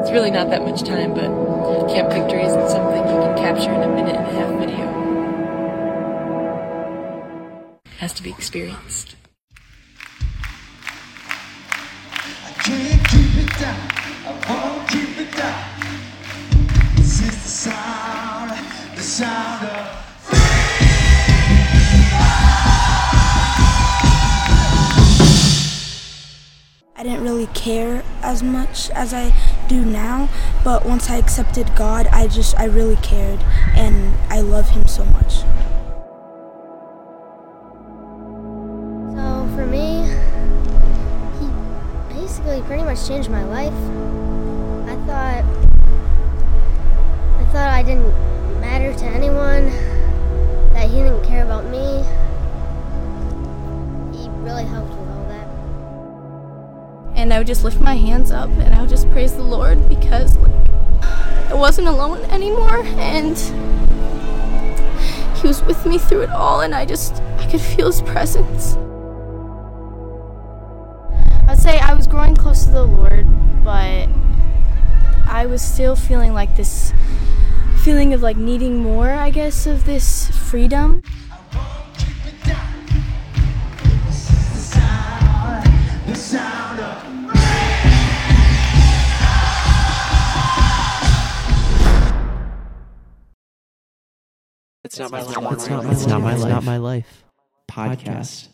It's really not that much time, but Camp Victory isn't something you can capture in a minute and a half video. It has to be experienced. I can't keep it down. I won't keep it down. This is the sound, the sound of. I didn't really care as much as I do now, but once I accepted God, I just I really cared and I love him so much. So for me, he basically pretty much changed my life. I thought I thought I didn't matter to anyone, that he didn't care about me. He really helped. And I would just lift my hands up and I would just praise the Lord because I wasn't alone anymore and he was with me through it all and I just I could feel his presence. I'd say I was growing close to the Lord, but I was still feeling like this feeling of like needing more, I guess, of this freedom. The sound. It's not my life. It's not my, life. it's not my life. Not my life. Podcast.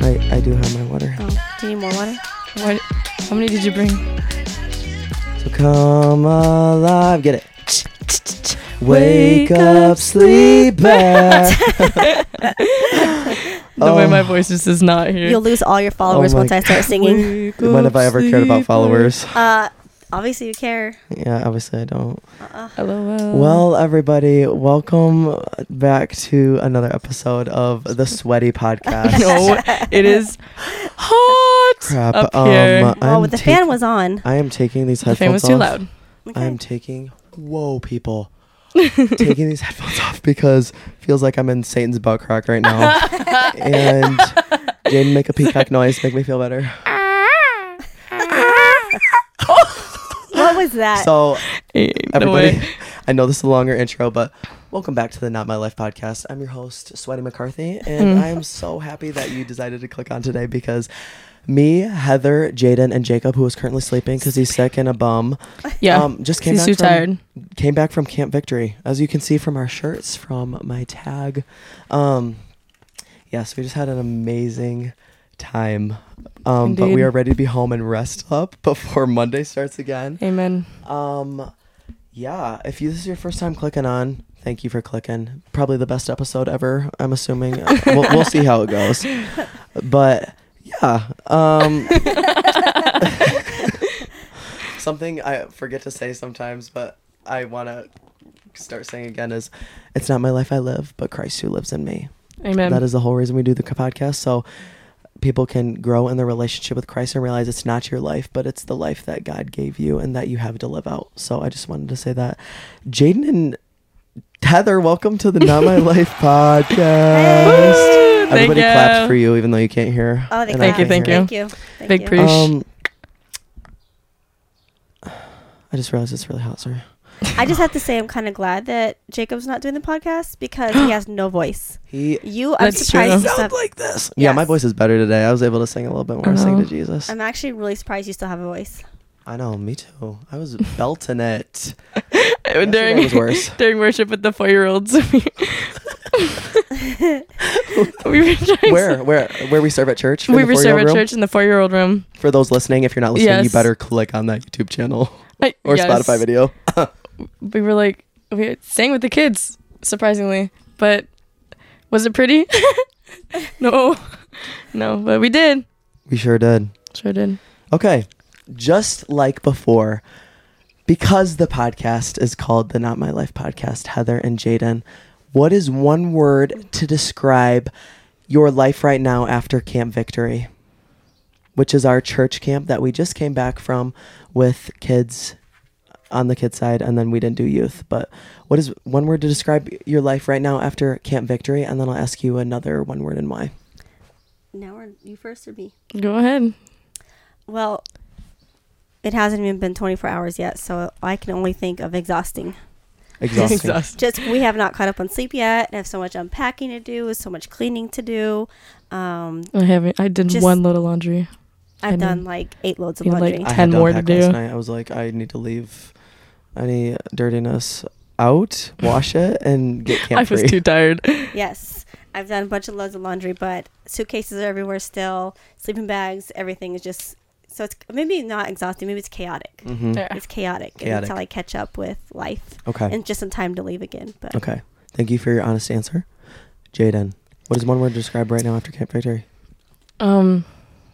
I, I do have my water. Oh, do you need more water? What? How many did you bring? So come alive. Get it. Wake up, sleeper. The way Oh. my voice just is not here. You'll lose all your followers Oh my once I start singing. when have I ever cared about followers? Uh, obviously you care. Yeah, obviously I don't. LOL. Well, everybody, welcome back to another episode of the Sweaty Podcast. no, it is hot Crap. up um, here. Well, I'm the tak- fan was on. I am taking these headphones. the headphones fan was too off. loud. I'm taking. Whoa, people. Taking these headphones off because feels like I'm in Satan's butt crack right now. and Jaden, make a peacock noise. Make me feel better. What was that? So, Ain't everybody, way. I know this is a longer intro, but welcome back to the Not My Life podcast. I'm your host, Sweaty McCarthy, and Hmm. I am so happy that you decided to click on today because me, Heather, Jaden, and Jacob, who is currently sleeping because he's sick and a bum, Yeah. um, just came He's back too from, tired. came back from Camp Victory, as you can see from our shirts, from my tag. Um, yes, we just had an amazing time. Um, but we are ready to be home and rest up before Monday starts again. Amen. Um, yeah, if you, this is your first time clicking on, thank you for clicking. Probably the best episode ever, I'm assuming. We'll, we'll see how it goes. But yeah, um, something I forget to say sometimes, but I want to start saying again is it's not my life I live, but Christ who lives in me. Amen. That is the whole reason we do the podcast. So people can grow in their relationship with Christ and realize it's not your life, but it's the life that God gave you and that you have to live out. So I just wanted to say that. Jaden and Heather, welcome to the Not My Life podcast. Thank Everybody you. clapped for you, even though you can't hear. oh, they and I Thank you, thank hear. Thank you. Thank Big you. pre- Appreciate- Um, I just realized it's really hot. Sorry. I just have to say I'm kind of glad that Jacob's not doing the podcast because he has no voice. He You, I'm surprised. You sound have, like this. Yeah, my voice is better today. I was able to sing a little bit more. Sing to Jesus. I'm actually really surprised you still have a voice. I know. Me too. I was belting it. during was worse. during worship with the four year olds. we Where, where, where we serve at church? we were four-year-old at room? church in the four year old room. For those listening, if you're not listening, you better click on that YouTube channel I- or yes. Spotify video. We were like we sang with the kids, surprisingly. But was it pretty? no. No, but we did. We sure did. Sure did. Okay, just like before, because the podcast is called the Not My Life podcast, Heather and Jaden, what is one word to describe your life right now after Camp Victory, which is our church camp that we just came back from with kids on the kids side, and then we didn't do youth. But what is one word to describe your life right now after Camp Victory? And then I'll ask you another one word and why. Now we're you first or me? Go ahead. Well, it hasn't even been 24 hours yet, so I can only think of exhausting. Exhausting. Exhausting. Just we have not caught up on sleep yet. I have so much unpacking to do, so much cleaning to do. Um, I haven't. I did Just- one load of laundry. I've I done like eight loads of You had, like, laundry. I 10 had more to unpack last do. night. I was like, I need to leave any dirtiness out, wash it, and get camp I was too tired. yes, I've done a bunch of loads of laundry, but suitcases are everywhere still. Sleeping bags, everything is just so it's maybe not exhausting. Maybe it's chaotic. hmm Yeah. It's chaotic, Chaotic. until I catch up with life Okay. and just in time to leave again. But Okay. Thank you for your honest answer, Jaden. What is one word to describe right now after Camp Victory? Um,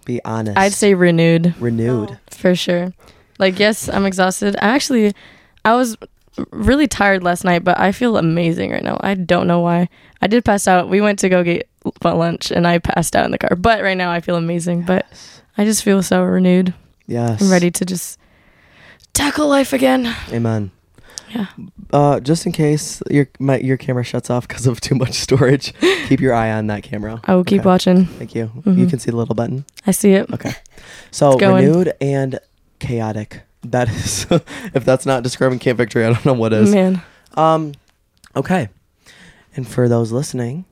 Be honest. I'd say renewed renewed. Oh. for sure. Like, yes, I'm exhausted. I actually, I was really tired last night, but I feel amazing right now. I don't know why. I did pass out. We went to go get lunch, and I passed out in the car. But right now, I feel amazing. But I just feel so renewed. Yes. I'm ready to just tackle life again. Amen. Yeah. Uh, just in case your my your camera shuts off because of too much storage, keep your eye on that camera. I will keep Okay. watching. Thank you. You Mhm. can see the little button. I see it. Okay. So renewed and chaotic. That is, if that's not describing Camp Victory, I don't know what is. Man, Um, okay. And for those listening,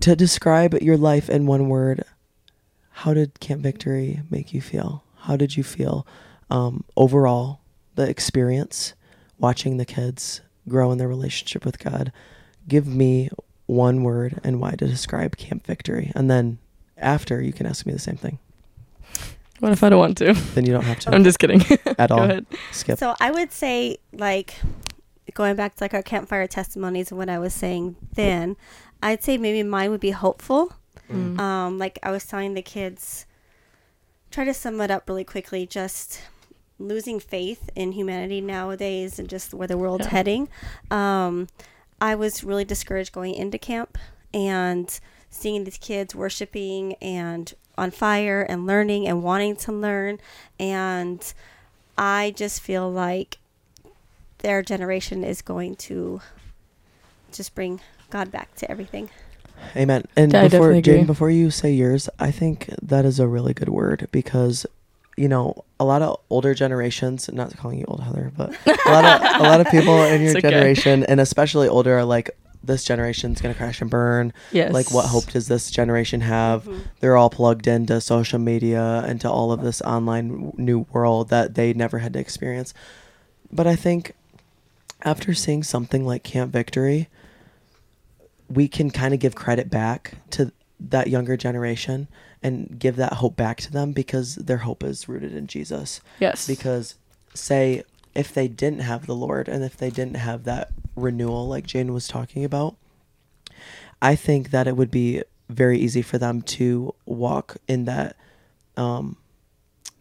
to describe your life in one word, how did Camp Victory make you feel? How did you feel um, overall, the experience, watching the kids grow in their relationship with God? Give me one word and why to describe Camp Victory. And then after, you can ask me the same thing. what if I don't want to? Then you don't have to I'm just kidding. at Go all. ahead. Skip. So I would say like going back to like our campfire testimonies and what I was saying then, I'd say maybe mine would be hopeful. Mm. Um, like I was telling the kids, try to sum it up really quickly. Just losing faith in humanity nowadays and just where the world's Yeah. heading. Um, I was really discouraged going into camp and seeing these kids worshiping and on fire and learning and wanting to learn. And I just feel like their generation is going to just bring God back to everything. Amen. And I before. Jane, before you say yours, I think that is a really good word because, you know, a lot of older generations, not calling you old Heather, but a lot of a lot of people in your okay. generation, and especially older, are like, this generation's gonna crash and burn. Yes. Like, what hope does this generation have? Mm-hmm. They're all plugged into social media, into all of this online new world that they never had to experience. But I think after seeing something like Camp Victory, we can kind of give credit back to that younger generation and give that hope back to them because their hope is rooted in Jesus. Yes. Because, say, if they didn't have the Lord and if they didn't have that renewal, like Jane was talking about, I think that it would be very easy for them to walk in that, um,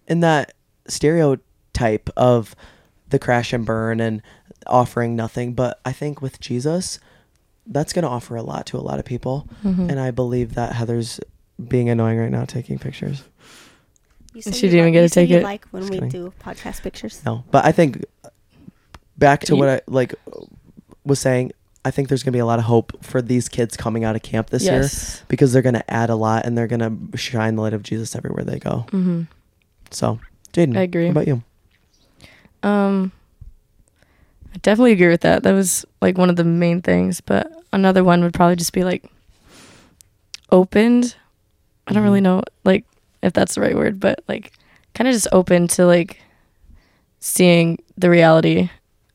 in that stereotype of the crash and burn and offering nothing. But I think with Jesus, that's going to offer a lot to a lot of people. Mhm. And I believe that Heather's being annoying right now taking pictures. You She didn't even get you to said take you it. Like when Just we kidding. do podcast pictures. No, but I think back to You- what I like was saying. I think there's gonna be a lot of hope for these kids coming out of camp this year because they're gonna add a lot and they're gonna shine the light of Jesus everywhere they go. Mm-hmm. So, Jaden, I agree. What about you? Um, I definitely agree with that. That was like one of the main things. But another one would probably just be like opened. I don't really Mhm. know like if that's the right word, but like kind of just open to like seeing the reality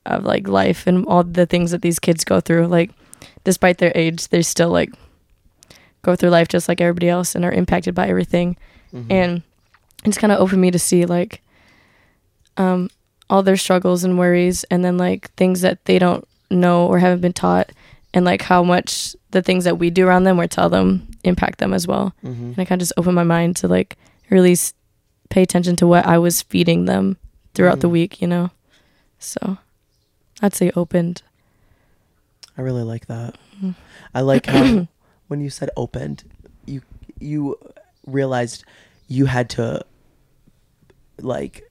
of like life and all the things that these kids go through. Like despite their age, they still like go through life just like everybody else and are impacted by everything Mhm. and it's kind of opened me to see like um all their struggles and worries and then like things that they don't know or haven't been taught and like how much the things that we do around them or tell them impact them as well Mhm. and i kind of just opened my mind to like really s- pay attention to what i was feeding them throughout the Mm. week you know so i'd say opened I really like that. Mhm. I like how when you said opened, you you realized you had to like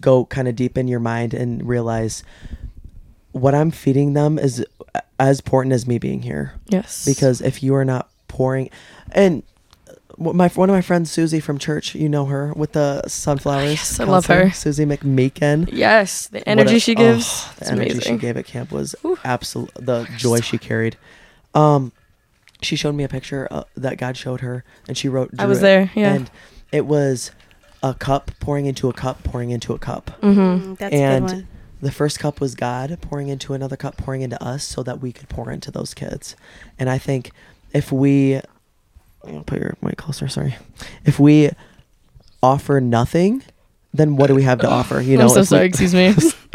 go kind of deep in your mind and realize what I'm feeding them is as important as me being here. Yes. Because if you are not pouring, and my one of my friends Susie from church, you know her with the sunflowers. Yes, I love her. Susie McMeekin. yes, the energy a- she gives. oh, the energy amazing. she gave at camp was absolute. The joy she carried. Um, she showed me a picture uh, that God showed her, and she wrote. I was it, there, yeah. and it was a cup pouring into a cup, pouring into a cup. Mm-hmm. Mm, that's a and good one. The first cup was God pouring into another cup, pouring into us, so that we could pour into those kids. And I think if we, put your mic closer. Sorry, if we offer nothing, then what do we have to offer? You know, I'm so if we- sorry. Excuse me.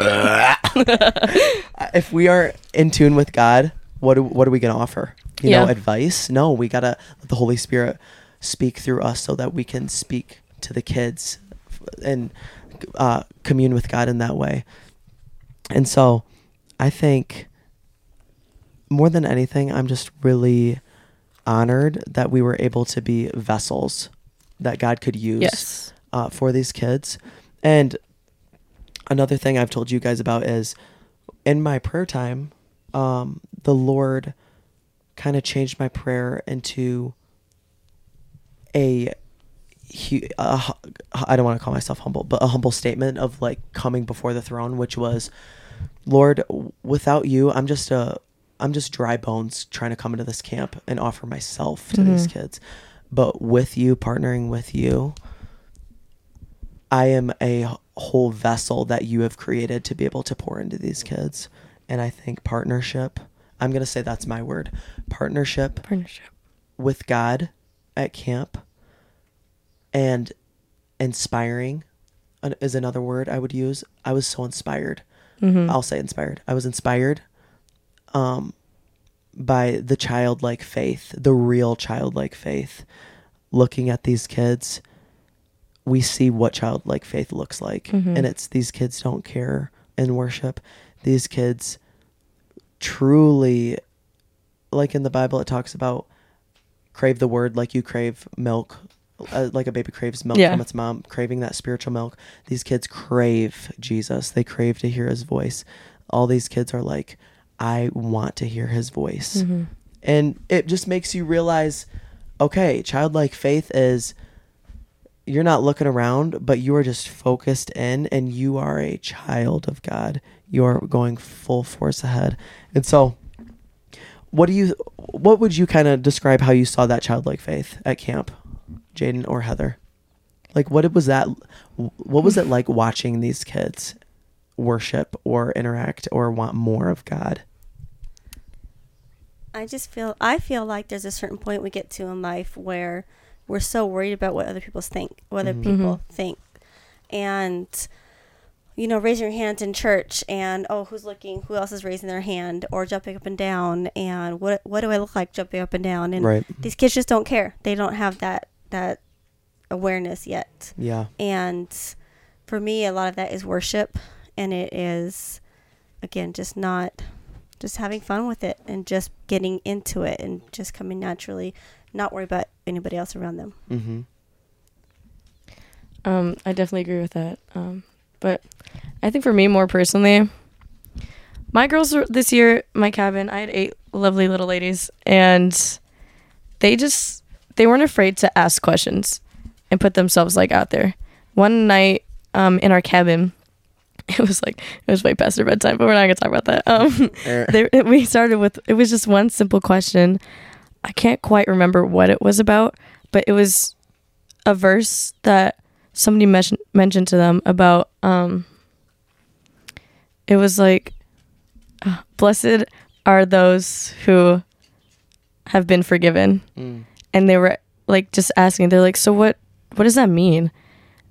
if we are in tune with God, what what are we going to offer? You know, advice? No, we got to let the Holy Spirit speak through us so that we can speak to the kids and uh, commune with God in that way. And so I think more than anything, I'm just really honored that we were able to be vessels that God could use yes. uh, for these kids. And another thing I've told you guys about is in my prayer time, um, the Lord kind of changed my prayer into a, a hu- I don't want to call myself humble, but a humble statement of like coming before the throne, which was, Lord, without you, I'm just a, I'm just dry bones trying to come into this camp and offer myself to these Mhm. kids. But with you, partnering with you, I am a whole vessel that you have created to be able to pour into these kids. And I think partnership, I'm going to say that's my word partnership Partnership. with God at camp and inspiring is another word I would use. I was so inspired. Mm-hmm. I'll say inspired. I was inspired um by the childlike faith, the real childlike faith. Looking at these kids, we see what childlike faith looks like. Mhm. And it's these kids don't care in worship. These kids truly like in the Bible it talks about crave the word like you crave milk uh, like a baby craves milk Yeah. from its mom craving that spiritual milk. These kids crave jesus. They crave to hear his voice. All these kids are like i want to hear his voice. Mm-hmm. and it just makes you realize okay childlike faith is you're not looking around but you are just focused in and you are a child of god. You are going full force ahead. And so what do you what would you kind of describe how you saw that childlike faith at camp jaden or heather like what was that what was it like watching these kids worship or interact or want more of god I just feel I feel like there's a certain point we get to in life where we're so worried about what other people think, what other Mhm. people think, and you know, raising your hands in church and oh, who's looking? Who else is raising their hand or jumping up and down? And what what do I look like jumping up and down? And right these kids just don't care. They don't have that that awareness yet. yeah And for me, a lot of that is worship, and it is, again, just not, just having fun with it and just getting into it and just coming naturally, not worry about anybody else around them. mm-hmm Um, I definitely agree with that. Um, but I think for me, more personally, my girls this year, my cabin, I had eight lovely little ladies, and they just they weren't afraid to ask questions and put themselves like out there. One night, um, in our cabin, it was like it was way past their bedtime, but we're not gonna talk about that. Um, they, we started with it was just one simple question. I can't quite remember what it was about, but it was a verse that somebody mentioned mentioned to them about. Um, it was like, "Blessed are those who have been forgiven," mm, and they were like just asking. They're like, "So what? What does that mean?"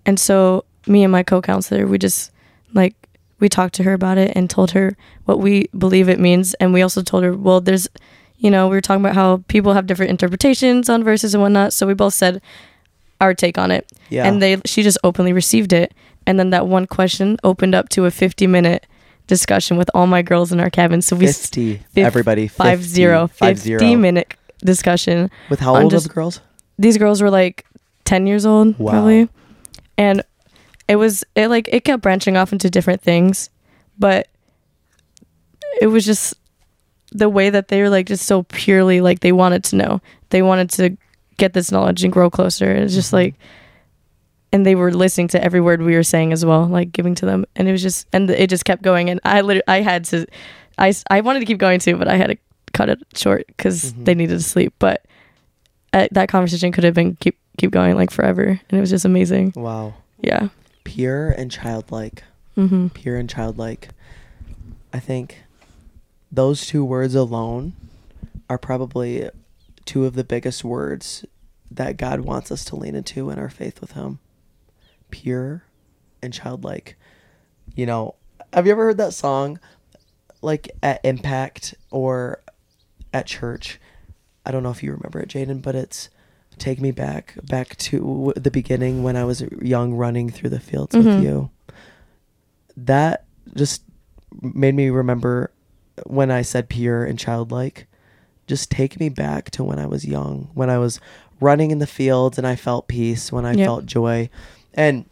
And so me and my co-counselor, we just like we talked to her about it and told her what we believe it means, and we also told her, well, there's, you know, we were talking about how people have different interpretations on verses and whatnot. So we both said our take on it, yeah and they she just openly received it, and then that one question opened up to a 50 minute discussion with all my girls in our cabin. So we s- 50 fif- everybody 50, five zero, five 50 zero. minute discussion. with how old just- are the girls These girls were like 10 years old, Wow. probably. And it was it like it kept branching off into different things, but it was just the way that they were like just so purely like they wanted to know. They wanted to get this knowledge and grow closer. It's just mm-hmm. like and they were listening to every word we were saying as well, like giving to them. And it was just and it just kept going and I literally I had to I, I wanted to keep going too, but I had to cut it short cuz Mhm. they needed to sleep, but uh, that conversation could have been keep keep going like forever and it was just amazing. Wow. Yeah. Pure and childlike. Mhm. Pure and childlike. I think those two words alone are probably two of the biggest words that God wants us to lean into in our faith with Him. Pure and childlike. You know, have you ever heard that song like at Impact or at church? I don't know if you remember it, Jaden, but it's Take Me Back, back to the beginning when I was young running through the fields Mhm. with you. That just made me remember when I said pure and childlike. Just take me back to when I was young, when I was running in the fields and I felt peace, when I Yep. felt joy. And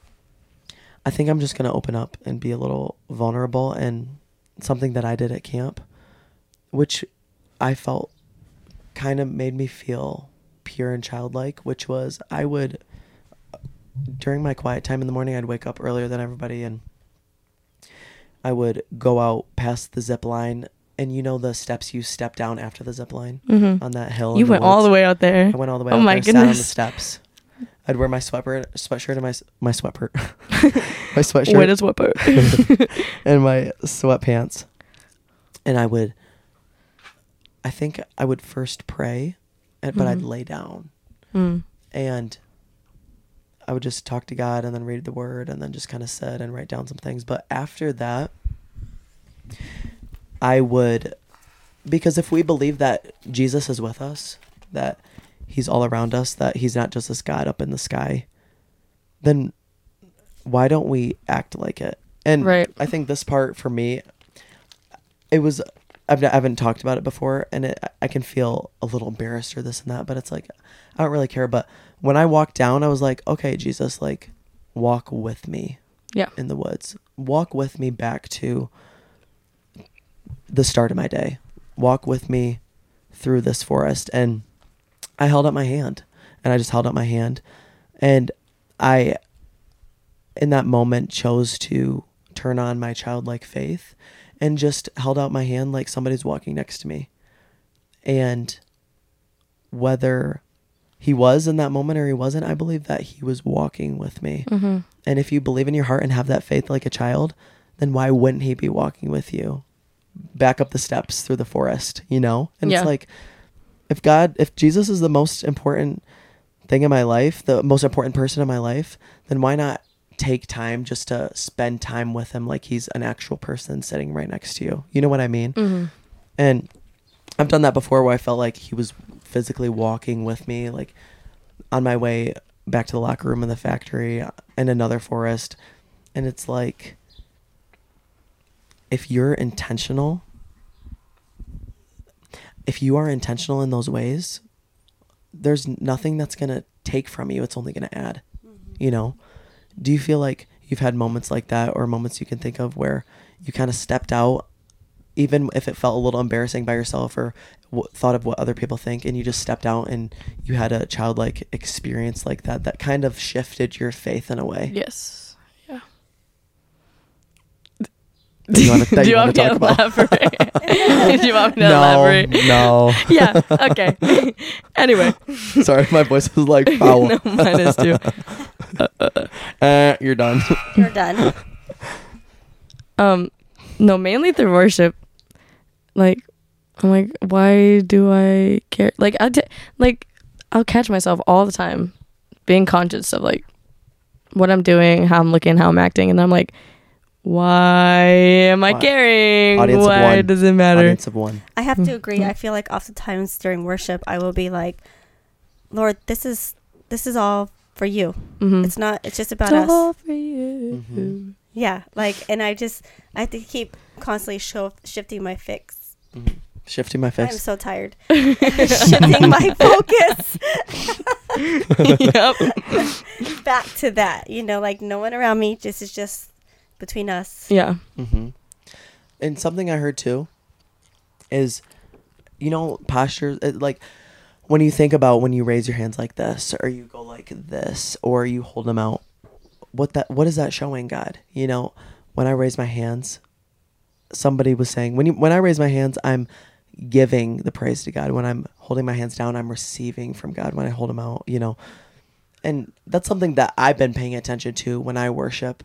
I think I'm just going to open up and be a little vulnerable and something that I did at camp, which I felt kind of made me feel pure and childlike, which was I would, during my quiet time in the morning, I'd wake up earlier than everybody and I would go out past the zip line. And you know the steps you step down after the zip line Mhm. on that hill? You the went all the way out there. I went all the way Oh out my there, sat on the steps. I'd wear my sweatshirt, sweatshirt and my my sweatshirt, my sweatshirt, Wet as what and my sweatpants, and I would. I think I would first pray, and, but I'd Mhm. lay down Mm. and I would just talk to God and then read the Word and then just kind of sit and write down some things. But after that, I would, because if we believe that Jesus is with us, that He's all around us, that He's not just this God up in the sky, then why don't we act like it? And Right. I think this part for me, it was. I've, I haven't talked about it before, and it, I can feel a little embarrassed or this and that, but it's like I don't really care. But when I walked down, I was like, okay, Jesus, like, walk with me Yeah. in the woods. Walk with me back to the start of my day. Walk with me through this forest. And I held up my hand. And I just held up my hand. And I, in that moment, chose to turn on my childlike faith and just held out my hand like somebody's walking next to me. And whether he was in that moment or he wasn't, I believe that he was walking with me. Mm-hmm. And if you believe in your heart and have that faith like a child, then why wouldn't he be walking with you? Back up the steps through the forest, you know? And Yeah. it's like if God, if Jesus is the most important thing in my life, the most important person in my life, then why not take time just to spend time with him like he's an actual person sitting right next to you? You know what I mean? Mm-hmm. And I've done that before where I felt like he was physically walking with me, like on my way back to the locker room in the factory in another forest. And it's like, if you're intentional, if you are intentional in those ways, there's nothing that's going to take from you. It's only going to add, you know? Do you feel like you've had moments like that or moments you can think of where you kind of stepped out even if it felt a little embarrassing by yourself or w- thought of what other people think and you just stepped out and you had a childlike experience like that that kind of shifted your faith in a way Yes. Yeah. Do you wanna- that Do you you wanna want me to talk about? elaborate? Do you want me to elaborate? no Yeah. Okay. anyway. sorry my voice is like foul no, mine is too. uh, you're done You're done. Um, no, mainly through worship. Like, I'm like, why do I care? Like, I t- like, I'll catch myself all the time being conscious of like what I'm doing, how I'm looking, how I'm acting, and I'm like, why am I Why- caring? Audience of one. does it matter? audience of one I have to agree. I feel like oftentimes during worship, I will be like, "Lord, this is this is all for you. Mm-hmm. It's not. It's just about It's all us. for you. Mhm. Yeah, like, and I just I have to keep constantly show, shifting my fix. shifting my fix. I'm so tired. shifting my focus. yep. back to that. You know, like no one around me. This is just between us. Yeah. Mm-hmm. And something I heard too is, you know, posture. It, like when you think about when you raise your hands like this, or you go like this, or you hold them out. What that? What is that showing God? You know, when I raise my hands, somebody was saying when you when I raise my hands, I'm giving the praise to God. When I'm holding my hands down, I'm receiving from God. When I hold them out, you know, and that's something that I've been paying attention to when I worship.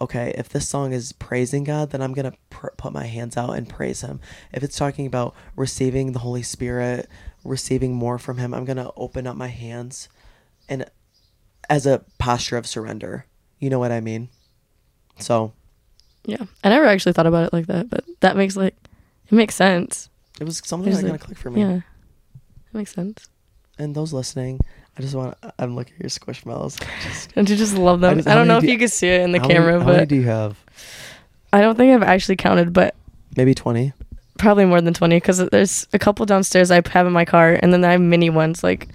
Okay, if this song is praising God, then I'm gonna pr- put my hands out and praise Him. If it's talking about receiving the Holy Spirit, receiving more from Him, I'm gonna open up my hands, and as a posture of surrender. You know what I mean? So Yeah. I never actually thought about it like that, but that makes like it makes sense. it was something that There's kind like- of clicked for me. Yeah. It makes sense. And those listening, I just want I'm looking at your squishmallows. Just, Don't you just love them? I, just- how don't know many if do- you can see it in the how many- camera, how many do you have? I don't think I've actually counted, but Maybe twenty. probably more than 20 because there's a couple downstairs I have in my car and then I have mini ones like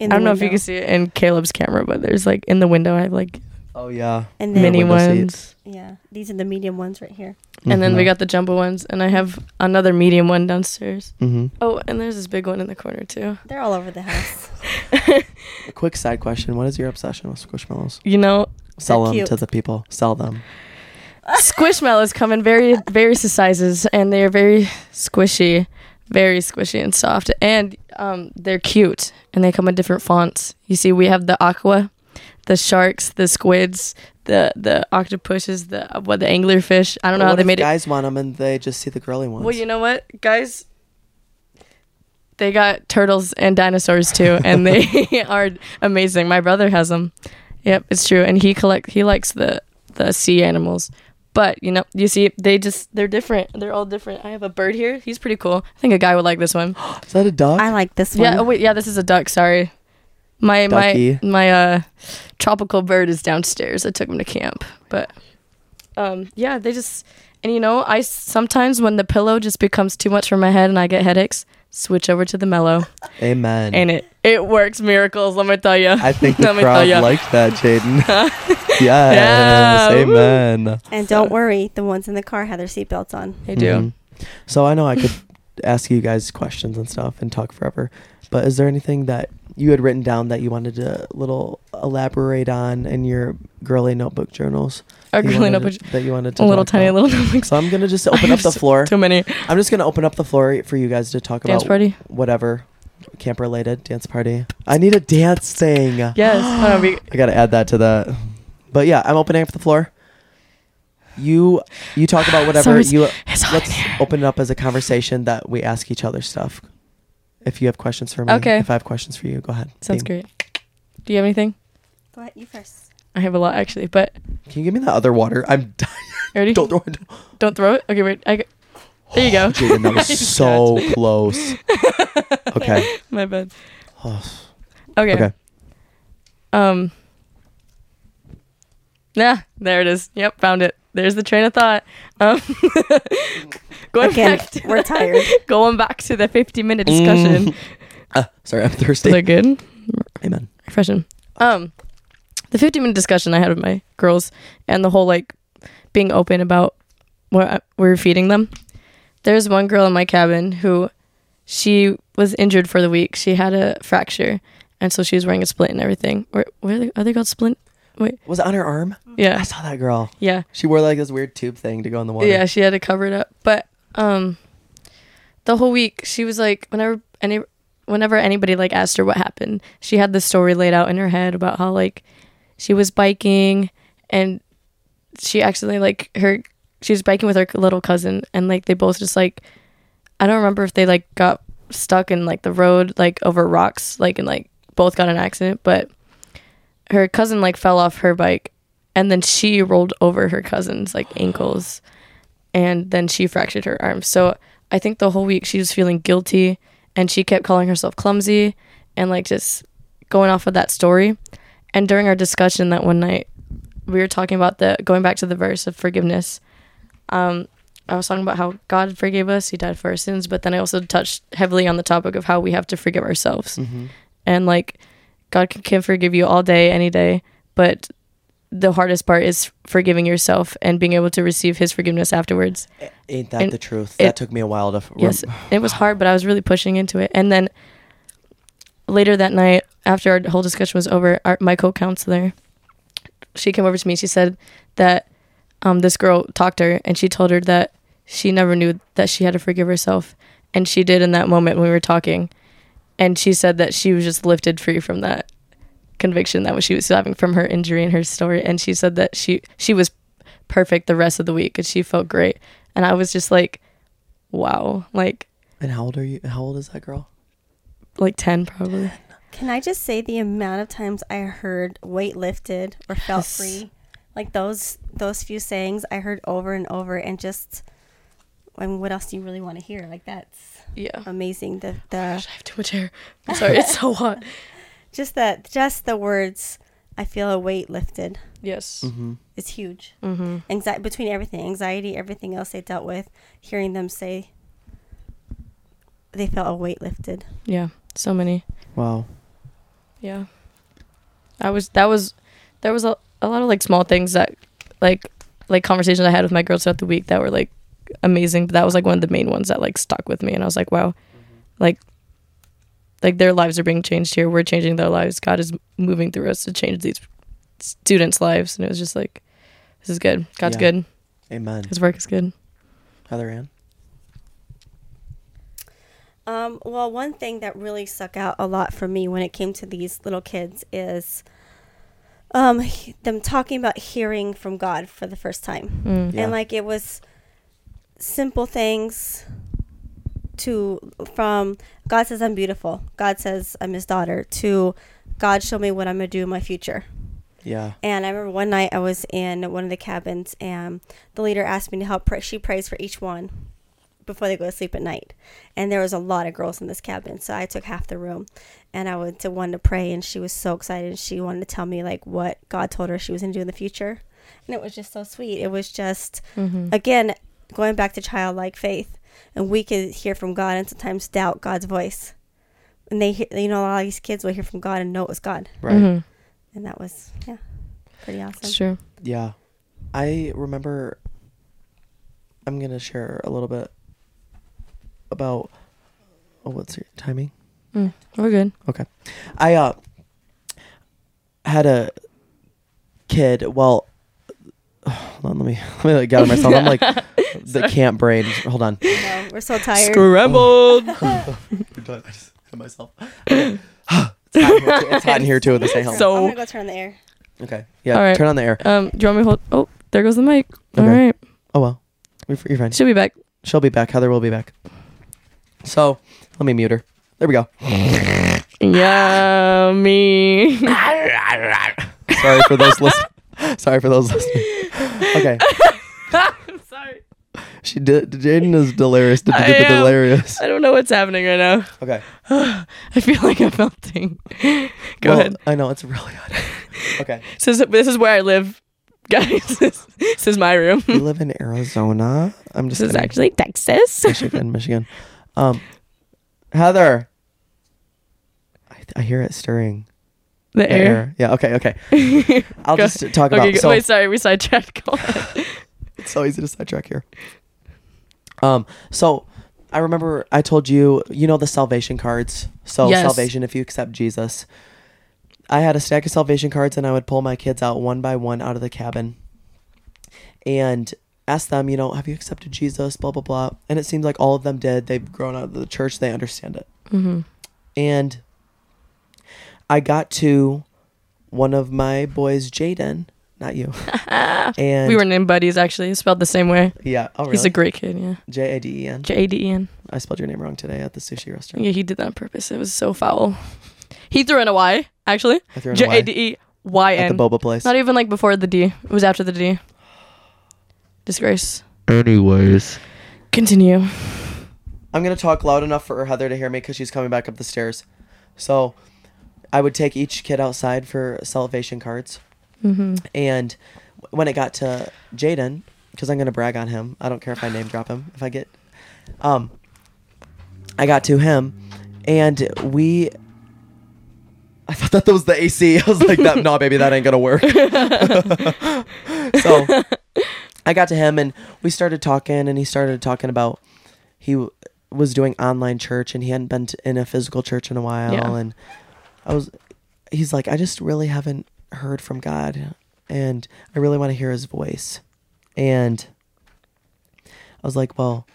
In I don't know if you can see it in Caleb's camera but there's like in the window I have like Oh yeah. And then mini window seats. ones Yeah, these are the medium ones right here. and then we Mhm. got the jumbo ones and I have another medium one downstairs. Mhm. Oh, and there's this big one in the corner too. They're all over the house. A quick side question: What is your obsession with squishmallows? You know, Sell They're them to the people. Sell them. squishmallows come in very various sizes and they're very squishy, very squishy and soft and um, they're cute and they come in different fonts. You see, we have the aqua, the sharks, the squids, the the octopuses, the uh, what the anglerfish. I don't know But how they if made it. guys want them and they just see the girly ones. Well, you know what, guys? They got turtles and dinosaurs too, and they are amazing. My brother has them. Yep, it's true, and he collect he likes the the sea animals. But you know, you see, they just they're different. They're all different. I have a bird here. He's pretty cool. I think a guy would like this one. is that a duck? I like this one. Yeah. Oh wait, yeah. This is a duck. Sorry. My Ducky. my my uh tropical bird is downstairs. I took him to camp, but um yeah, they just and you know I sometimes when the pillow just becomes too much for my head and I get headaches, switch over to the mellow, Amen. and it it works miracles. Let me tell you. I think the Let me tell crowd ya. liked that, Jaden. yes. Yeah, woo. Amen. And don't worry, the ones in the car have their seatbelts on. They do. Mhm. So I know I could ask you guys questions and stuff and talk forever, but is there anything that you had written down that you wanted to little elaborate on in your girly notebook journals? You girly wanted to- notebook, that you wanted to a little tiny about? little notebook. So I'm gonna just open up the floor. Too many I'm just gonna open up the floor for you guys to talk dance about party. whatever camp related dance party. I need a dance thing. Yes. I gotta add that to that. But yeah, I'm opening up the floor. You you talk about whatever it's- you. Let's open it up as a conversation that we ask each other stuff. If you have questions for me, Okay. If I have questions for you, go ahead. Sounds Theme. great. Do you have anything? Go ahead, you first. I have a lot actually, but Can you give me that other water? I'm dying. ready? Don't throw it. Don't throw it. Okay, wait. I g- there you go. Jaden, that was so close. Okay. My bad. Oh, Okay. Okay. Um. Yeah, there it is. Yep, found it. There's the train of thought. Um, going Again, back to we're tired. going back to the 50 minute discussion. Mm. Ah, sorry, I'm Is thirsty. that good? Amen. Refreshing. Um, the 50 minute discussion I had with my girls and the whole like being open about what we're feeding them. There's one girl in my cabin who she was injured for the week. She had a fracture, and so she was wearing a splint and everything. Or where are they, are they called splint? Wait, Was it on her arm? yeah, I saw that girl. yeah, She wore like this weird tube thing to go in the water. yeah. She had to cover it up, but um, the whole week she was like, whenever any, whenever anybody like asked her what happened, she had the story laid out in her head about how like she was biking and she accidentally like her she was biking with her little cousin and like they both just like I don't remember if they like got stuck in like the road like over rocks like and like both got an accident but her cousin like fell off her bike and then she rolled over her cousin's like ankles and then she fractured her arm. So I think the whole week she was feeling guilty and she kept calling herself clumsy and like just going off of that story. And during our discussion that one night we were talking about the going back to the verse of forgiveness. Um i was talking about how god forgave us he died for our sins but then i also touched heavily on the topic of how we have to forgive ourselves. Mm-hmm. and like God can, can forgive you all day, any day, but the hardest part is forgiving yourself and being able to receive His forgiveness afterwards. Ain't that And the truth? it- that took me a while to. f- Yes, it was hard, but I was really pushing into it. And then later that night, after our whole discussion was over, our, my co-counselor, she came over to me. She said that um, this girl talked to her, and she told her that she never knew that she had to forgive herself, and she did in that moment when we were talking. And she said that she was just lifted free from that conviction that she was having from her injury and her story. And she said that she she was perfect the rest of the week, and she felt great. And I was just like, wow, like And how old are you? How old is that girl? like 10 probably Can I just say the amount of times I heard weight lifted or felt Yes. free? Like those those few sayings I heard over and over and just I mean what else do you really want to hear? Like that's yeah amazing. The the i have too much hair i'm sorry it's so hot just that just the words I feel a weight lifted yes Mm-hmm. is huge. mm-hmm. Anxiety between everything, anxiety, everything else they dealt with, hearing them say they felt a weight lifted. yeah so many Wow. yeah i was that was there was a, a lot of like small things that like like conversations i had with my girls throughout the week that were like amazing but that was like one of the main ones that like stuck with me and i was like wow like like their lives are being changed here we're changing their lives god is moving through us to change these students lives and it was just like this is good god's Yeah. good Amen. his work is good Heather Ann. Um, well, one thing that really stuck out a lot for me when it came to these little kids is um, them talking about hearing from God for the first time. Mm. Yeah. And like it was simple things to from God says I'm beautiful. God says I'm his daughter to God show me what I'm going to do in my future. Yeah. And I remember one night I was in one of the cabins and the leader asked me to help pray. She prays for each one before they go to sleep at night. And there was a lot of girls in this cabin. So I took half the room and I went to one to pray and she was so excited. She wanted to tell me like what God told her she was going to do in the future. And it was just so sweet. It was just, Mm-hmm. again, going back to childlike faith. And we could hear from God and sometimes doubt God's voice. And they, hear, you know, a lot of these kids will hear from God and know it was God. Right. Mhm. And that was, yeah, pretty awesome. It's true. Yeah. I remember I'm gonna share a little bit about oh what's your timing? Mm, we're good. Okay. I uh had a kid well hold on, let me let me like gather myself. I'm like the camp brain. Hold on. No, we're so tired. Scrambled. I just hit myself. Okay. it's, hot in here too. it's hot in here too with this hay helmet. So- I'm gonna go turn on the air. Okay. Yeah, All right. turn on the air. um, do you want me to hold? Oh, there goes the mic. All Okay. right, Oh well. You're you're fine. she'll be back. She'll be back. Heather will be back. So let me mute her. There we go. Yummy. Sorry for those listeners. Sorry for those listeners. Okay. I'm sorry. She did. Jaden is delirious. D- I am. Delirious. I don't know what's happening right now. Okay. I feel like I'm melting. Go Well, ahead. I know it's really hot. Okay. This is this is where I live, guys. This, this is my room. We live in Arizona. I'm just This is kidding. actually Texas. Michigan, Michigan. Um, Heather. I, I hear it stirring. The The air. Yeah. Okay. Okay. I'll just talk Okay, about. So wait, sorry, we sidetracked. It's so easy to sidetrack here. Um. So I remember I told you. You know the salvation cards. So Yes. salvation if you accept Jesus. I had a stack of salvation cards and I would pull my kids out one by one out of the cabin and ask them, you know, have you accepted Jesus? Blah, blah, blah. And it seems like all of them did. They've grown out of the church, they understand it. hmm And I got to one of my boys, Jaden, not you. and we were named buddies, actually. Spelled the same way. yeah. Oh, really? He's a great kid, yeah. J A D E N. J A D E N. I spelled your name wrong today at the sushi restaurant. Yeah, he did that on purpose. It was so foul. He threw in a Y, actually. I threw in a J Y A D E Y at the boba place. Not even like before the D. It was after the D. Disgrace. Anyways. Continue. I'm gonna talk loud enough for Heather to hear me because she's coming back up the stairs. So, I would take each kid outside for salvation cards, Mm-hmm. and when it got to Jaden, because I'm gonna brag on him. I don't care if I name drop him. If I get, um, I got to him, and we I thought that was the AC. I was like, that no, baby, that ain't gonna work. so I got to him and we started talking, and he started talking about he w- was doing online church and he hadn't been to, in a physical church in a while, Yeah. and I was, he's like, I just really haven't heard from God, and I really want to hear His voice, and I was like, well,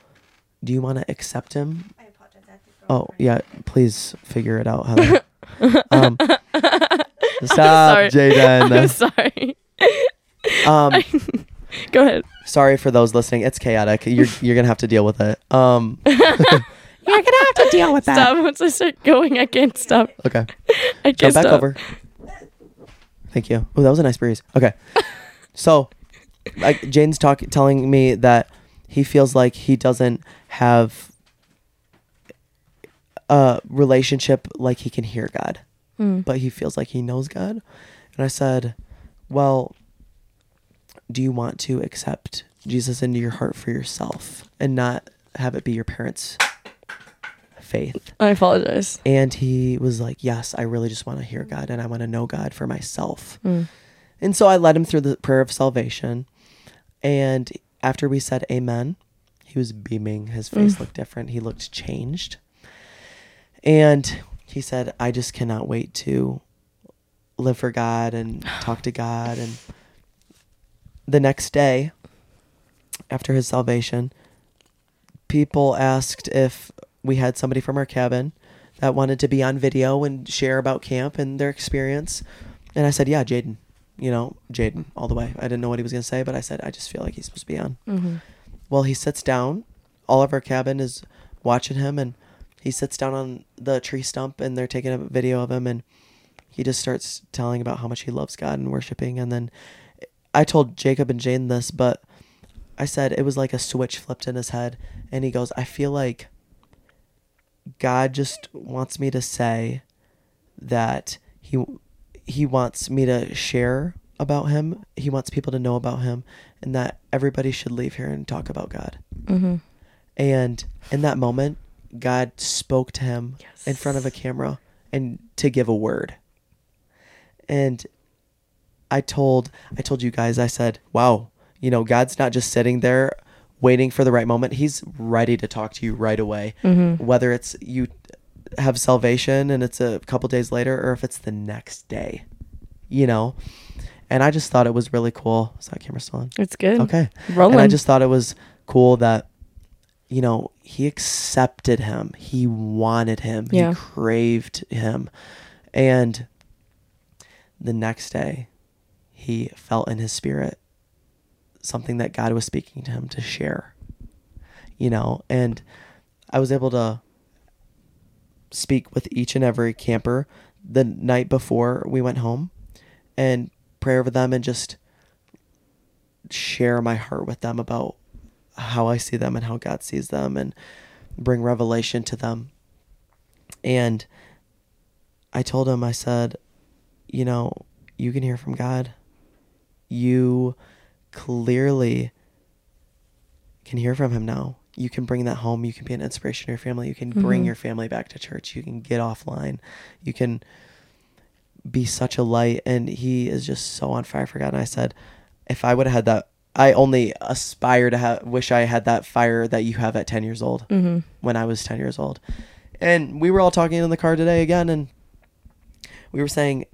do you want to accept Him? I apologize. I have to Oh yeah, please figure it out, Heather. um, stop, Sorry. I'm Jaden. sorry. Um, Go ahead. sorry for those listening. It's chaotic. You're you're gonna have to deal with it. Um, you're gonna have to deal with that. Stop. Once I start going, I can't stop. Okay, I jump can't back stop. over. Thank you. Oh, that was a nice breeze. Okay, so like Jane's talk telling me that he feels like he doesn't have a relationship like he can hear God. Hmm. but he feels like he knows God. And I said, Well, do you want to accept Jesus into your heart for yourself and not have it be your parents' faith? I apologize. And he was like, Yes, I really just want to hear God and I want to know God for myself. Mm. And so I led him through the prayer of salvation. And after we said amen, he was beaming. His face Mm. looked different. He looked changed. And he said, I just cannot wait to live for God and talk to God. And the next day, after his salvation, people asked if we had somebody from our cabin that wanted to be on video and share about camp and their experience. And I said, Yeah, Jaden. You know, Jaden, all the way. I didn't know what he was going to say, but I said, I just feel like he's supposed to be on. hmm Well, he sits down. All of our cabin is watching him, and he sits down on the tree stump, and they're taking a video of him, and he just starts telling about how much he loves God and worshiping. And then I told Jacob and Jane this, but I said it was like a switch flipped in his head, and he goes, "I feel like God just wants me to say that he he wants me to share about him. He wants people to know about him and that everybody should leave here and talk about God. hmm And in that moment, God spoke to him in front of a camera and to give a word. And I told I told you guys I said, "Wow, you know, God's not just sitting there waiting for the right moment. He's ready to talk to you right away. Mhm. Whether it's you have salvation and it's a couple days later or if it's the next day. You know? And I just thought it was really cool. Is that camera still on? It's good. Okay. Rolling. And I just thought it was cool that, you know, he accepted him. He wanted him. Yeah. He craved him. And the next day, he felt in his spirit something that God was speaking to him to share. You know, and I was able to speak with each and every camper the night before we went home and pray over them and just share my heart with them about how I see them and how God sees them and bring revelation to them. And I told him, I said, you know, you can hear from God. You clearly can hear from him now. You can bring that home. You can be an inspiration to your family. You can bring Mhm. your family back to church. You can get offline. You can be such a light. And he is just so on fire for God. And I said, if I would have had that, I only aspire to have, wish I had that fire that you have at 10 years old Mhm. when I was 10 years old. And we were all talking in the car today again, and we were saying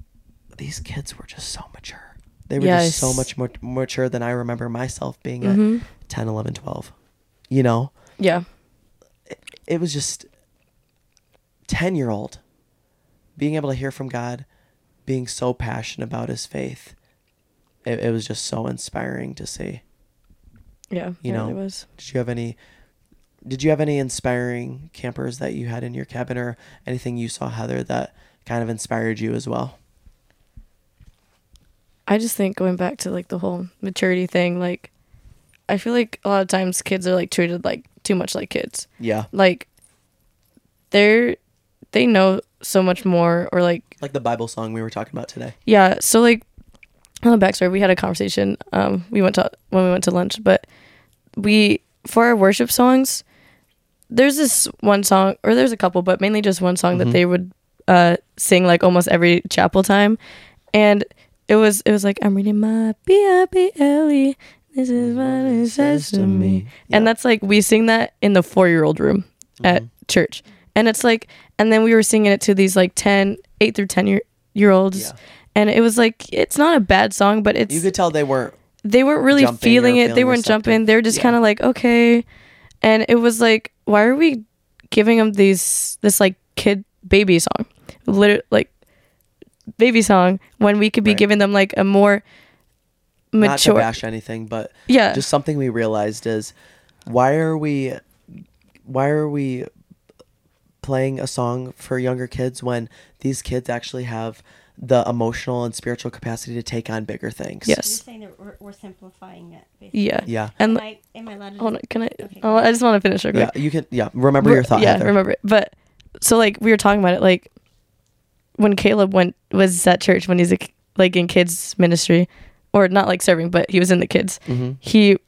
these kids were just so mature. They were just so much more mature than I remember myself being Mhm. at 10, 11, 12. You know, Yeah. it was just 10 year old being able to hear from God, being so passionate about his faith. It, it was just so inspiring to see. Yeah. You it know, really was. did you have any did you have any inspiring campers that you had in your cabin or anything you saw Heather that kind of inspired you as well? I just think going back to like the whole maturity thing, like I feel like a lot of times kids are like treated like too much like kids. Yeah. Like they're they know so much more or like Like the Bible song we were talking about today. yeah, so like on the backstory, we had a conversation. Um we went to when we went to lunch, but we for our worship songs, there's this one song or there's a couple, but mainly just one song Mhm. that they would uh sing like almost every chapel time, and it was it was like I'm reading my B I B L E. This is what it mm-hmm. says to me, and that's like we sing that in the four year old room at mm-hmm. church, and it's like, and then we were singing it to these like 10, 8 through ten year year olds, Yeah. and it was like it's not a bad song, but it's You could tell they weren't. they weren't really feeling it. They weren't jumping. receptive. They were just Yeah. kind of like, okay. And it was like, why are we giving them these this like kid baby song, literally like baby song when we could be Right. giving them like a more mature. Not to mature. bash anything, but Yeah. just something we realized is why are we why are we playing a song for younger kids when these kids actually have the emotional and spiritual capacity to take on bigger things? Yes. You're Yes. saying that we're, we're simplifying it. Basically. Yeah. Yeah. And Am I, am I allowed to? hold on, can I? Okay, oh, I just want to finish real quick. Yeah, you can yeah, remember your thought. Yeah, Heather. remember it. But so like we were talking about it, like when Caleb went was at church when he's a, like in kids ministry, or not like serving, but he was in the kids. Mhm. He,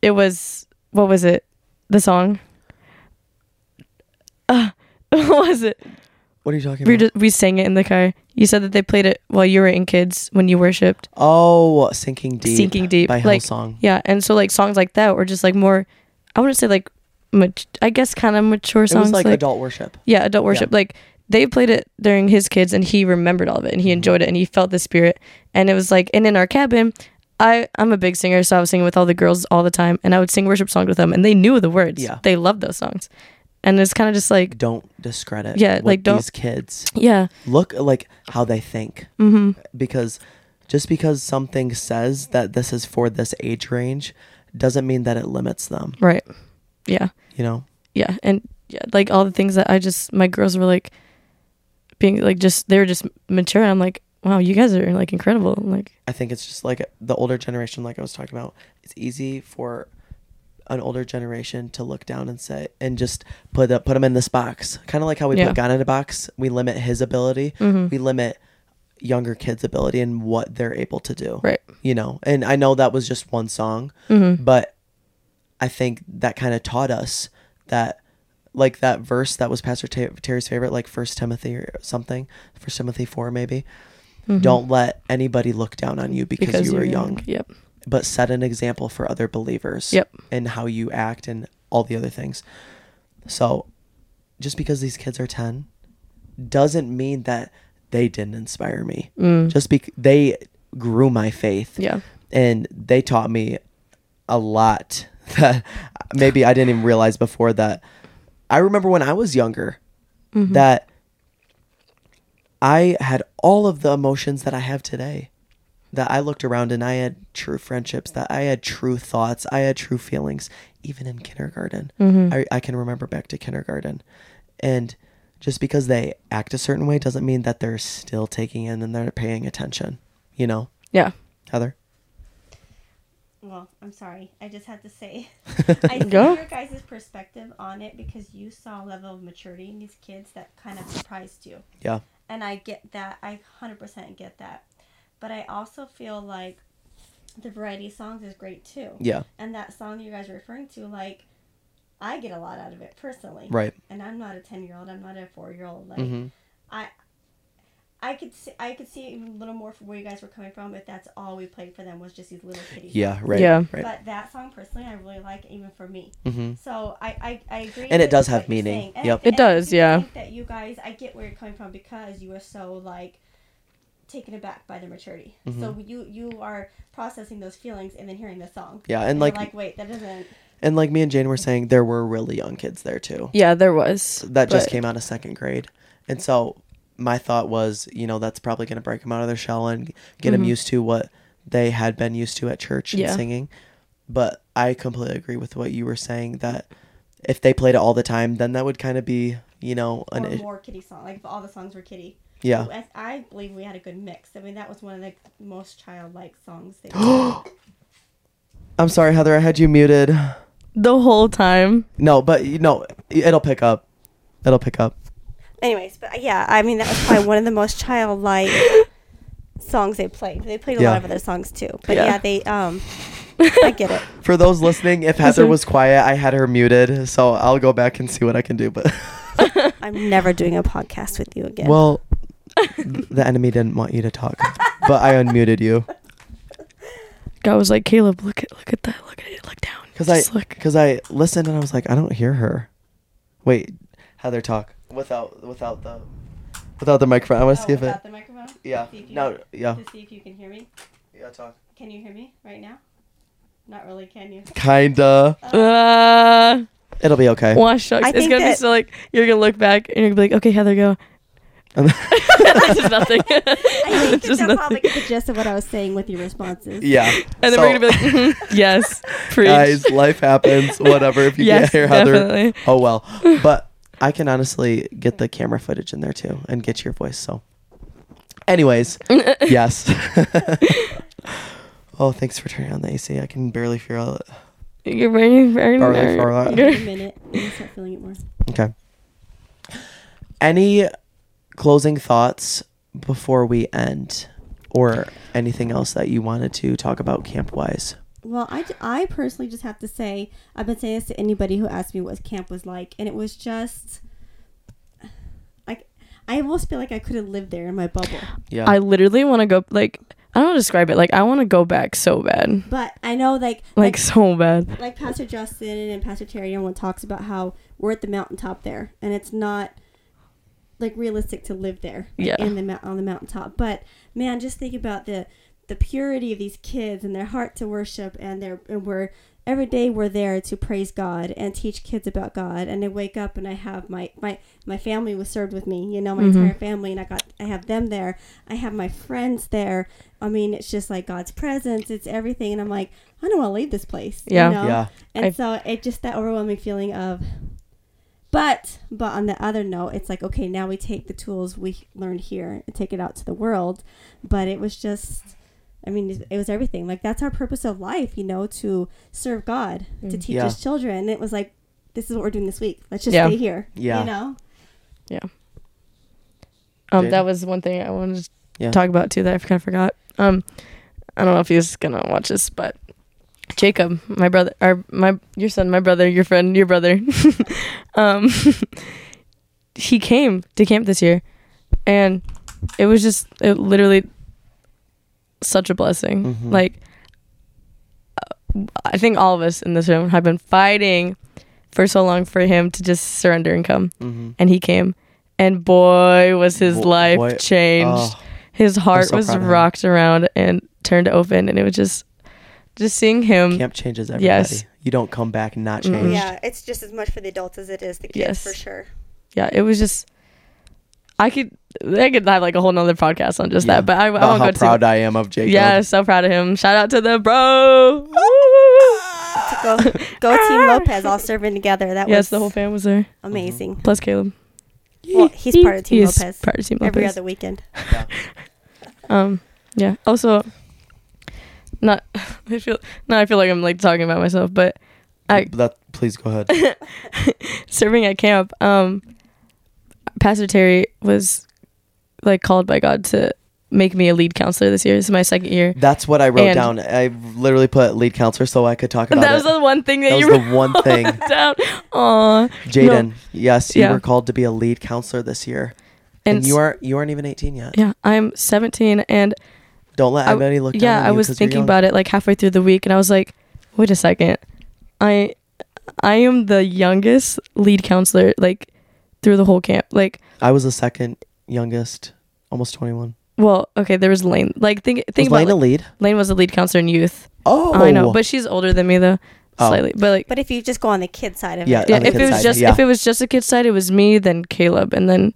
it was what was it? The song. Uh, what was it? What are you talking We about? we sang it in the car. You said that they played it while you were in kids when you worshipped. oh, Sinking Deep. Sinking Deep, by like- Hillsong. Yeah, and so like songs like that were just like more. I wouldn't say like, mat- I guess kind of mature It songs. was like, adult worship. Yeah, adult worship. Like they played it during his kids and he remembered all of it and he Mm-hmm. enjoyed it and he felt the spirit. And it was like and in our cabin, I I'm a big singer, so I was singing with all the girls all the time and I would sing worship songs with them and they knew the words. Yeah. They loved those songs. And it's kind of just like Don't discredit. Yeah, like, don't- these kids yeah. look like how they think. Mhm. because just because something says that this is for this age range doesn't mean that it limits them Right. Yeah. you know Yeah. And yeah, like all the things that I just my girls were like being like just they're just mature and I'm like, wow, you guys are like incredible. Like i think it's just like the older generation like i was talking about it's easy for an older generation to look down and say and just put up put them in this box kind of like how we Yeah. put god in a box we limit his ability Mhm. we limit younger kids ability and what they're able to do Right. you know and i know that was just one song Mhm. but i think that kind of taught us that like that verse that was pastor terry's favorite like first timothy or something first timothy 4 maybe Mhm. don't let anybody look down on you because, you you're were young Yep. but set an example for other believers Yep. and how you act and all the other things so just because these kids are 10 doesn't mean that they didn't inspire me Mm. just because they grew my faith Yeah. and they taught me a lot that maybe I didn't even realize before that I remember when I was younger Mhm. that I had all of the emotions that I have today. That I looked around and I had true friendships, that I had true thoughts, I had true feelings, even in kindergarten. Mhm. I, I can remember back to kindergarten. And just because they act a certain way doesn't mean that they're still taking in and they're paying attention, you know? Yeah. Heather? Well, I'm sorry. I just had to say. I see Go. your guys' perspective on it because you saw a level of maturity in these kids that kind of surprised you. Yeah. And I get that. I 100% get that. But I also feel like the variety of songs is great too. Yeah. And that song you guys are referring to, like, I get a lot out of it personally. Right. And I'm not a 10 year old. I'm not a four year old. Like, Mhm. I. I could see, I could see a little more from where you guys were coming from if that's all we played for them was just these little kitty Yeah, right. Yeah. Right. But that song personally, I really like, even for me. Mhm. So I, I, I agree. And it does have meaning. saying. And Yep. I, It and does, do yeah. Think that you guys, I get where you're coming from because you were so like taken aback by the maturity. So you you are processing those feelings and then hearing the song. Mm-hmm. Yeah, and you're like- like wait, that doesn't. And like me and Jane were saying, there were really young kids there too. Yeah, there was. That just came out of second grade. And so my thought was, you know, that's probably going to break them out of their shell and get them Mhm. used to what they had been used to at church and Yeah. singing. But I completely agree with what you were saying that if they played it all the time, then that would kind of be, you know, an or more kitty song. Like if all the songs were kitty. yeah. I, I believe we had a good mix. I mean, that was one of the most childlike songs. They I'm sorry, Heather, I had you muted. the whole time. No, but you know, it'll pick up. It'll pick up. Anyways, but uh, yeah, I mean that was probably one of the most childlike songs they played. They played a Yeah. lot of other songs too. But Yeah. yeah, they um I get it. For those listening, if Heather was quiet, I had her muted, so I'll go back and see what I can do. But I'm never doing a podcast with you again. well, the enemy didn't want you to talk, but I unmuted you God was like, Caleb, look at look at that, look at it, look down. because I look. because I listened and I was like, I don't hear her. Wait, Heather, talk without without the without the microphone. I want to see if it. Oh, the microphone? Yeah. See you- No. Yeah. To see if you can hear me. Yeah. Talk. Can you hear me right now? Not really, can you? Kinda. Uh, It'll be okay. wash shucks. I It's gonna be so like you're gonna look back and you're gonna be like, okay, Heather, go. And It's just nothing. I think It's just they'll probably nothing. get the gist of what I was saying with your responses. yeah. And then So- we're gonna be like, mm-hmm, yes, preach. Guys, life happens. Whatever. If you yes, can't hear Heather, definitely. oh well. But I can honestly get the camera footage in there too and get your voice. So, anyways, yes. oh, thanks for turning on the AC. I can barely feel it. You're very, very, Barely very- for. Wait a minute. Let me start feeling it more. Okay. Any closing thoughts before we end, or anything else that you wanted to talk about camp wise? Well, I, I personally just have to say, I've been saying this to anybody who asked me what camp was like, and it was just, like, I almost feel like I could have lived there in my bubble. Yeah. I literally want to go. Like, I don't know to describe it. Like, I want to go back so bad. But I know, like, Like, so bad. like Pastor Justin and Pastor Terry, everyone talks about how we're at the mountaintop there, and it's not like realistic to live there Yeah. in the mou- on the mountaintop. But man, just think about the the purity of these kids and their heart to worship, and their and we're every day we're there to praise God and teach kids about God. And I wake up and I have my my my family was served with me, you know, my Mhm. entire family, and I got I have them there. I have my friends there. I mean, it's just like God's presence. It's everything, and I'm like, I don't want to leave this place. Yeah. You know? Yeah. And I've- so it just that overwhelming feeling of but but on the other note, it's like okay, now we take the tools we learned here and take it out to the world. But it was just I mean, it- it was everything. Like that's our purpose of life, you know, to serve God, to teach Yeah. His children. And it was like, this is what we're doing this week. Let's just Yeah. stay here. Yeah. You know. Yeah. Um, Jada? that was one thing I wanted to Yeah. talk about too that I kind of forgot. Um, I don't know if he's gonna watch this, but Jacob, my brother, or my your son, my brother, your friend, your brother, um, he came to camp this year, and it was just it literally such a blessing. Mhm. Like, uh, I think all of us in this room have been fighting for so long for him to just surrender and come, Mm-hmm. and he came, and boy was his Bo- life boy- changed Oh, his heart so was proud of him. rocked around and turned open and it was just just seeing him camp changes everybody. yes. You don't come back not Mm-mm. changed. Yeah, it's just as much for the adults as it is the kids Yes. for sure. yeah it was just i could i could have like a whole nother podcast on just Yeah. that but i, I About won't how go proud too I am of Jacob. yeah so proud of him shout out to the bro Go, go Team Lopez, all serving together. That yes was the whole fam was there amazing. plus caleb Well, he's part of Team He's Lopez. part of team Lopez. Every other weekend. Yeah. um yeah also not i feel now i feel like i'm like talking about myself but I- that please go ahead. serving at camp, um, Pastor Terry was like called by God to make me a lead counselor this year. This is my second year. That's what I wrote And- down. I literally put lead counselor so I could talk about that it. was the one thing that, that you was wrote the one thing. down. Aw. Jaden, yes, you Yeah. were called to be a lead counselor this year, and, And you are you aren't even 18 yet. Yeah, I'm 17 and Don't let I- anybody look down yeah, I was thinking about it like halfway through the week and I was like, wait a second. I I am the youngest lead counselor like through the whole camp. Like I was the second youngest, almost 21. well, okay, there was Lane. Like think think was about Lane a like, lead? Lane was a lead counselor in youth. Oh, I know, but she's older than me though, Oh. slightly. But like But if you just go on the kid side of Yeah, it, yeah, if it was side, just yeah. if it was just a kid side, it was me, then Caleb, and then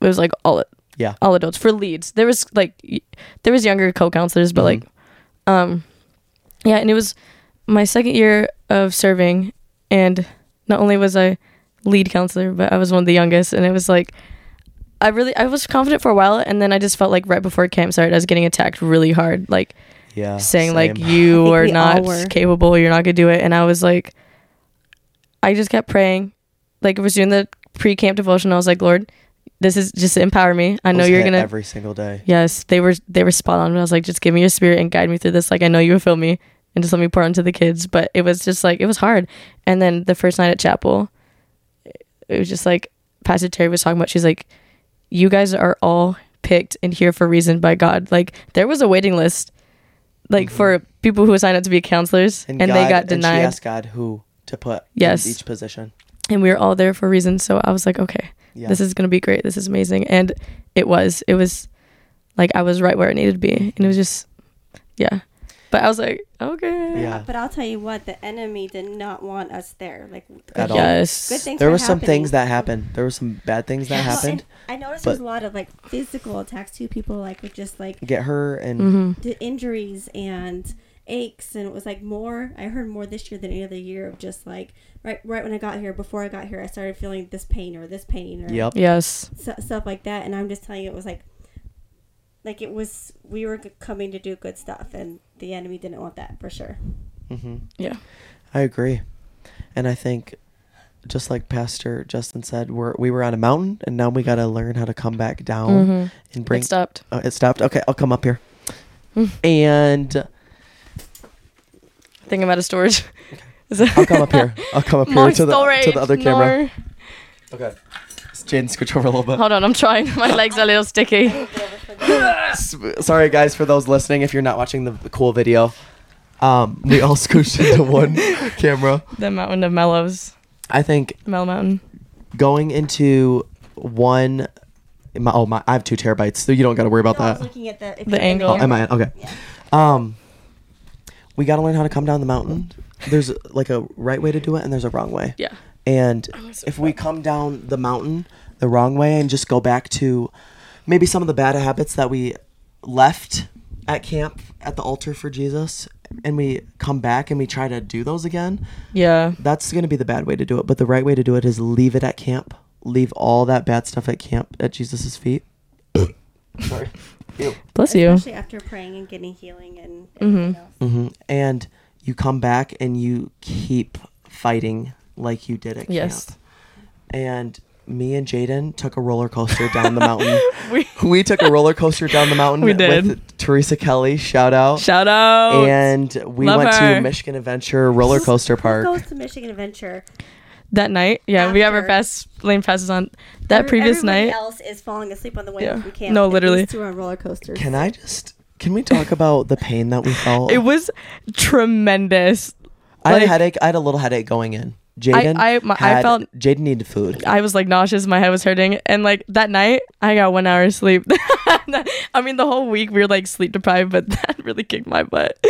it was like all Yeah. all adults for leads. There was like y- there was younger co-counselors, but Mhm. like um yeah, and it was my second year of serving, and not only was I lead counselor, but I was one of the youngest, and it was like. I really I was confident for a while and then I just felt like right before camp started I was getting attacked really hard like yeah, saying like you are not capable you're not gonna do it and i was like i just kept praying like i was doing the pre-camp devotion i was like lord this is just empower me i know Was you're gonna every single day. yes they were they were spot on i was like just give me your spirit and guide me through this like i know you will fill me and just let me pour into the kids but it was just like it was hard and then the first night at chapel it was just like pastor terry was talking about she's like you guys are all picked and here for a reason by God. Like there was a waiting list, like for people who signed up to be counselors, and, they Mm-hmm. God- got And she denied. asked God who to put Yes. in each position. and we were all there for a reason. So I was like, okay, Yeah. this is gonna be great. This is amazing, and it was. It was like I was right where it needed to be, and it was just, yeah. But I was like, okay, Yeah. But I'll tell you what, the enemy did not want us there. Like At all. yes, good things. there were were some happening. things that happened. There were some bad things that Well, happened. and I noticed but- there's a lot of like physical attacks too. People like with just like Get her and hmm d- injuries and aches, and it was like more. I heard more this year than any other year of just like right right when I got here. Before I got here, I started feeling this pain or this pain or yep. yes, s- stuff like that. And I'm just telling you, it was like like it was. We were coming to do good stuff, and the enemy didn't want that for sure. hmm yeah, I agree, and I think, just like Pastor Justin said, we're we were on a mountain, and now we got to learn how to come back down hmm and bring. it stopped. Oh, it stopped. Okay, I'll come up here. Mm. and Thinking about a storage. Is that- I'll come up here. I'll come up here to the to the other camera. no. Okay. Jaden, scooch over a little bit. Hold on, I'm trying. My legs are a little sticky. S- Sorry, guys, for those listening, if you're not watching the cool video, um, we all scooched into one camera. The mountain of mellows, I think Mellow Mountain. going into one. My, oh my! I have two terabytes, so you don't got to worry about No, I was that. looking at the if The you're angle. Oh, am I? Okay. Yeah. Um, we got to learn how to come down the mountain. There's like a right way to do it, and there's a wrong way. Yeah. And so if we come down the mountain the wrong way and just go back to maybe some of the bad habits that we left at camp at the altar for Jesus, and we come back and we try to do those again, Yeah. that's going to be the bad way to do it. But the right way to do it is leave it at camp. Leave all that bad stuff at camp at Jesus' feet. Sorry. Ew. Bless you. Especially after praying and getting healing and everything else. hmm And you come back and you keep fighting like you did at Yes. camp. And me and Jaden took a roller coaster down the mountain. We we took a roller coaster down the mountain We did. with Teresa Kelly, shout out. shout out. and we Love went her. to Michigan Adventure Roller Coaster Who Park. goes to Michigan Adventure? that night, yeah, we have our After. pass lane passes on. That Every- previous everybody night, else is falling asleep on the way Yeah. We can't. No, literally. These two are on roller coasters. Can I just can we talk about the pain that we felt? it was tremendous. I had a headache. I had a little headache going in. Jaden, I- my- I felt- Jaden needed food. I was like nauseous. My head was hurting, and like that night, I got one hour of sleep. I mean, the whole week we were like sleep deprived, but that really kicked my butt.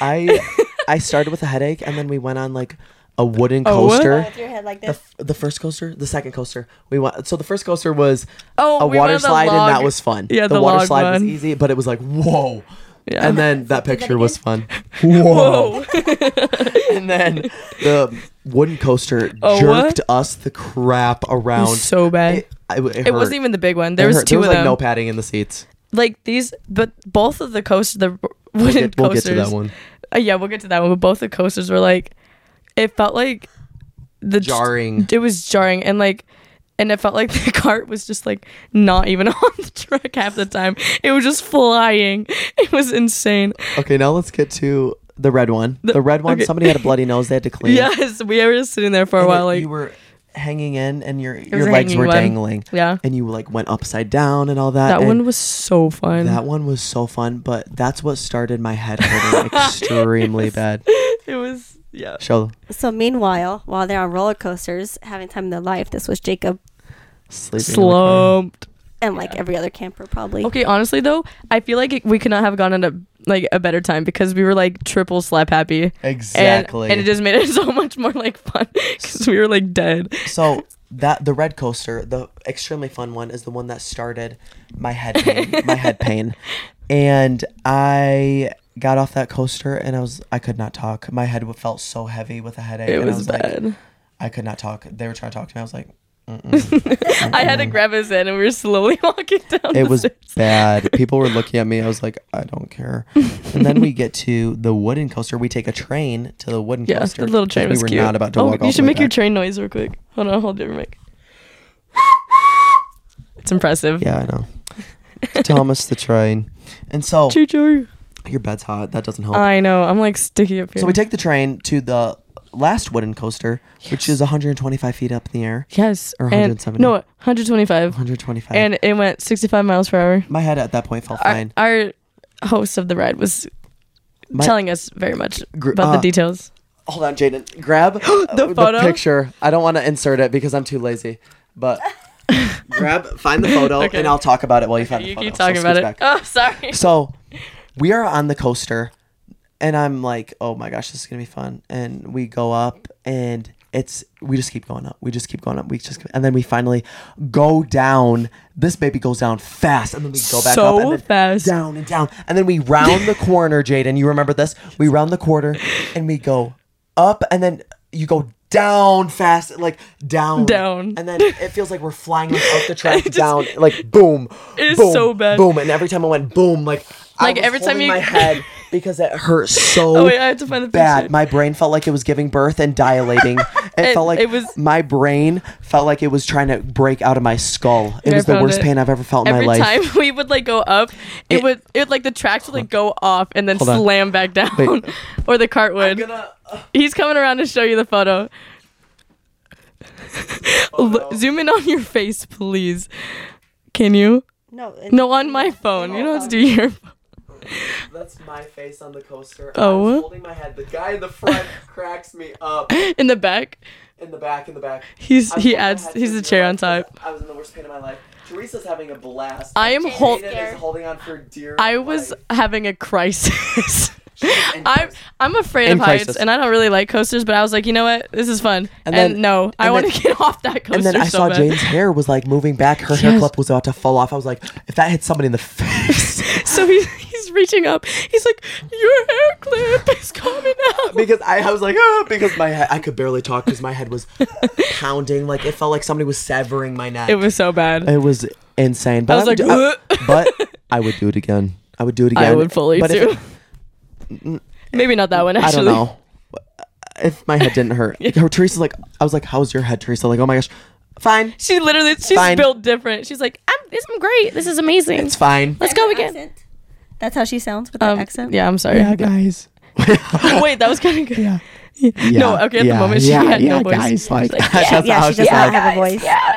I I started with a headache, and then we went on like a wooden Oh, coaster. With your head like The, this. f- the first coaster, the second coaster, we went. So the first coaster was Oh, a we water went on the slide, and that was fun. Yeah, the, the water log slide was easy, but it was like whoa. Yeah. And then that that picture was fun. Whoa. Whoa. and then the wooden coaster Oh, jerked what? us the crap around. so bad. It, it, it, It, wasn't even the big one. It There was hurt. two there was of like them. no padding in the seats. like these, but both of the coasters, the r- We'll wooden get, we'll get coasters. to that one. Uh, yeah, we'll get to that one. But both the coasters were like, it felt like the Jarring. It was jarring, and like, and it felt like the cart was just like not even on the track half the time. It was just flying. It was insane. Okay, now let's get to the red one. The, The- red one. okay. Somebody had a bloody nose. They had to clean. Yes, we were just sitting there for a And while. it- Like, you were hanging in, and your was your legs were one. dangling, yeah, and you like went upside down and all that. that one was so fun. That one was so fun, but that's what started my head hurting extremely bad. it was yeah. Show So meanwhile, while they're on roller coasters, having time of their life, this was Jacob sleeping. in the car. Slumped. and like every other camper probably. Okay, honestly though, I feel like it, we could not have gone at a like a better time because we were like triple slap happy. Exactly. And, and it just made it so much more like fun because we were like dead. So that the red coaster, the extremely fun one, is the one that started my head pain, my head pain, and I got off that coaster and I was I could not talk. My head felt so heavy with a headache. It and I was like, bad. I could not talk. They were trying to talk to me. I was like. I had to grab his hand and we were slowly walking down. it the was stairs. bad. People were looking at me. I was like, I don't care. And then we get to the wooden coaster. We take a train to the wooden Yeah, coaster. the little train we was were cute. not about to oh, walk all you should make your train noise real quick. Hold on, hold your mic. It's impressive. Yeah, I know. Thomas the train. And so Choo choo. your bed's hot. That doesn't help. I know. I'm like sticky up here. So we take the train to the last wooden coaster, which is 125 feet up in the air. Yes. Or and 170. no, 125. 125. And it went 65 miles per hour. my head at that point felt Our, fine. our host of the ride was My- telling us very much about uh, the details. Hold on, Jaden. Grab the, photo? picture. I don't want to insert it because I'm too lazy. But grab, find the photo, Okay. and I'll talk about it while you find the photo. You keep talking So about it. back. Oh, sorry. So we are on the coaster, and I'm like, oh my gosh, this is gonna be fun. And we go up, and it's we just keep going up. We just keep going up. We just and then we finally go down. This baby goes down fast, and then we go back So up and then fast. down and down, and then we round the corner. Jaden, you remember this? We round the corner, and we go up, and then you go down fast, like down, Down. and then it feels like we're flying like up the track just- down, like boom, It is boom, so bad. boom, and every time I went boom, like I Like, every time you- my head because it hurt so Oh, wait, I have to find the bad. picture. My brain felt like it was giving birth and dilating. It, It- felt like it was- my brain felt like it was trying to break out of my skull. It I was the worst it. pain I've ever felt in Every my life. Every time we would like go up, it, It- would it like the tracks would like go off and then Hold on. slam back down, Wait. or the cart would. Uh, He's coming around to show you the photo. Lo- Zoom in on your face, please. Can you? No, No, on my phone. You don't have to do your. That's my face on the coaster. Oh. Holding my head. The guy in the front cracks me up. In the back, In the back, in the back. he's he adds he's the chair on top. I was in the worst pain of my life. Teresa's having a blast. I am is holding on for dear I was life. having a crisis. in I'm. I'm afraid In of heights, crisis. and I don't really like coasters. But I was like, you know what, this is fun. And And, then- no, I want to get off that coaster. And then I so saw bad. Jane's hair was like moving back. Her hair clip was about to fall off. I was like, if that hit somebody in the face. So he, he's reaching up. He's like, your hair clip is coming out. because I, I was like, ah, because my head, I could barely talk because my head was pounding. Like it felt like somebody was severing my neck. It was so bad. It was insane. But I was would like, do- I- but I would do it again. I would do it again. I would fully but too. If, Maybe not that one. I don't know. If my head didn't hurt, Her- Teresa's like, I was like, "How's your head, Teresa?" Like, oh my gosh, fine, She literally, she's Fine. built different. She's like, I'm, this, I'm great. This is amazing. it's fine. Let's go again. accent. That's how she sounds with that Um, accent. yeah, I'm sorry. Yeah, guys. Wait, that was kind of good. Yeah. No, okay. At the moment, she had no voice. Like, She's like, that's yeah, how she does sounds. not have a voice. Yeah,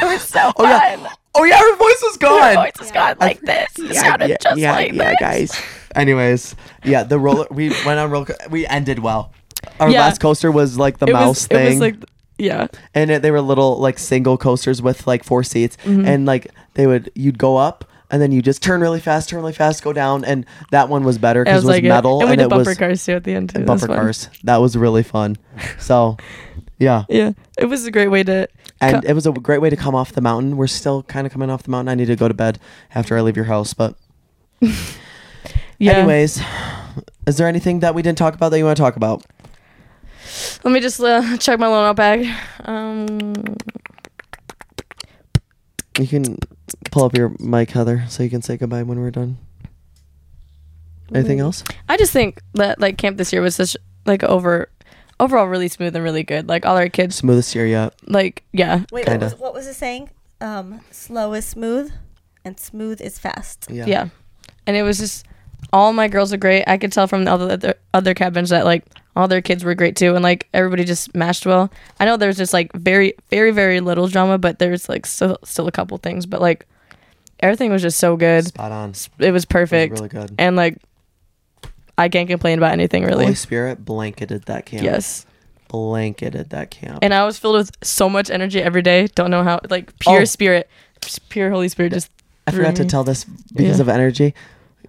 it was so Oh yeah. fun. Oh yeah, her voice was gone. Her gone. voice has gone like this. It sounded just like this. Yeah, guys. Anyways, yeah, the roller. We went on roller. co- We ended well. Our Yeah. last coaster was like the It mouse was, thing. it was like, yeah. and it, they were little like single coasters with like four seats Mm-hmm. and like they would you'd go up and then you just turn really fast turn really fast go down and that one was better It because was it was like metal and we and, did it bumper was cars too at the end too. and That was bumper fun. cars that was really fun so yeah Yeah, it was a great way to. and co- it was a great way to come off the mountain we're still kind of coming off the mountain i need to go to bed after i leave your house but yeah. anyways is there anything that we didn't talk about that you want to talk about let me just uh, check my loan out bag. Um, you can pull up your mic heather so you can say goodbye when we're done anything else I just think that like camp this year was such like over overall really smooth and really good. Like all our kids, smoothest year yet like yeah, Wait, what Kinda. was, what was it saying? Um, slow is smooth, and smooth is fast. yeah yeah, and it was just all my girls are great. I could tell from the other other, cabins that like all their kids were great too, and like everybody just matched well. I know there's just like very very very little drama, but there's like still still a couple things, but like everything was just so good. spot on It was perfect, really good. and like I can't complain about anything really. Holy Spirit blanketed that camp. Yes. Blanketed that camp. and I was filled with so much energy every day. Don't know how, like pure Oh. spirit, pure Holy Spirit. Just I forgot to tell this because Yeah. of energy.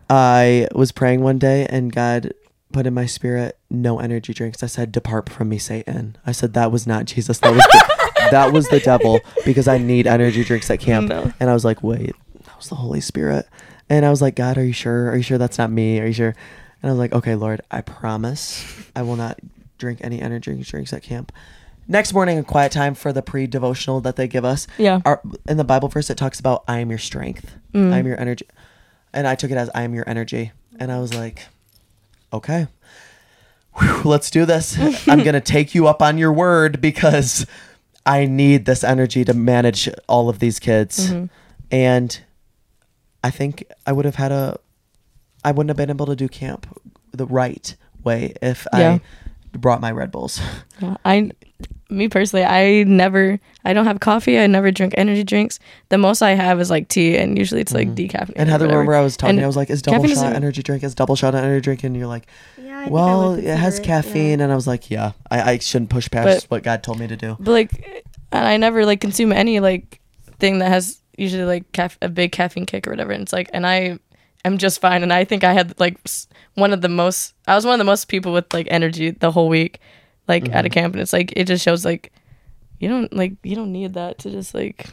I was praying one day and God put in my spirit no energy drinks. I said, "Depart from me, Satan." I said that was not Jesus. That was the, that was the devil because I need energy drinks at camp. No. And I was like, "Wait, that was the Holy Spirit." And I was like, "God, are you sure? Are you sure that's not me? Are you sure?" And I was like, "Okay, Lord, I promise I will not drink any energy drinks at camp." Next morning, a quiet time for the pre-devotional that they give us. Yeah. Our, in the Bible verse, it talks about "I am your strength, Mm. I am your energy," and I took it as "I am your energy," and I was like, "Okay, Whew, let's do this. I'm gonna take you up on your word because I need this energy to manage all of these kids, Mm-hmm. and I think I would have had a, I wouldn't have been able to do camp the right way if Yeah. I brought my Red Bulls. Yeah, I, me personally, I never, I don't have coffee. I never drink energy drinks. The most I have is like tea, and usually it's like decaffeinated. Mm-hmm. And Heather, remember I was talking, And I was like, is double shot isn't- energy drink, is double shot energy drink? And you're like, Yeah, I think I well, it has consider yeah. caffeine. And I was like, yeah, I, I shouldn't push past But- what God told me to do. But like, and I never like consume any like thing that has usually like caf- a big caffeine kick or whatever. And it's like, and I am just fine. And I think I had like one of the most, I was one of the most people with like energy the whole week, like Mm-hmm. at a camp. And it's like, it just shows like, you don't like, you don't need that to just like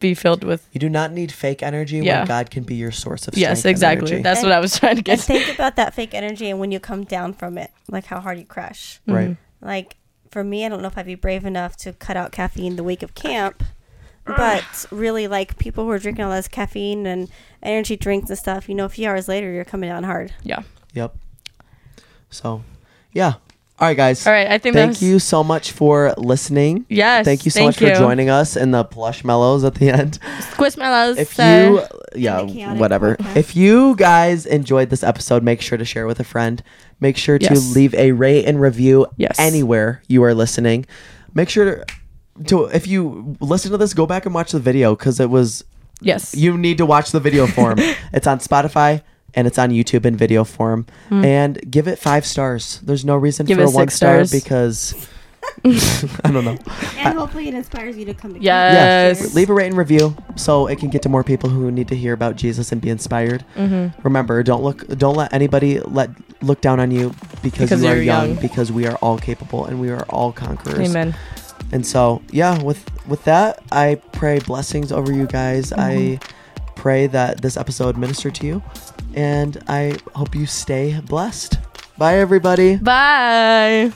be filled with. You do not need fake energy Yeah. when God can be your source of Yes, strength and exactly. energy. That's what I was trying to get. And get. think about that fake energy and when you come down from it, like how hard you crash. right. Like for me, I don't know if I'd be brave enough to cut out caffeine the week of camp. But really, like people who are drinking all this caffeine and energy drinks and stuff, you know, a few hours later, you're coming down hard. Yeah. Yep. So, yeah. All right, guys. All right. I think Thank that's, you so much for listening. Yes. Thank you so thank much you. for joining us in the plush mellows at the end. Squishmallows. If uh, you, yeah, whatever. podcast. If you guys enjoyed this episode, make sure to share with a friend. Make sure to Yes. leave a rate and review Yes. anywhere you are listening. Make sure to, to, if you listen to this, go back and watch the video because it was yes. you need to watch the video form. it's on Spotify and it's on YouTube in video form. And give it five stars. There's no reason. Give for a one star because I don't know. And hopefully, it inspires you to come to Yes. Yeah, leave a rate and review so it can get to more people who need to hear about Jesus and be inspired. Mm-hmm. Remember, don't look, don't let anybody let look down on you because, Because you are young, young. Because we are all capable and we are all conquerors. Amen. And so, yeah, with with that, I pray blessings over you guys. I pray that this episode ministered to you, and I hope you stay blessed. Bye, everybody. Bye.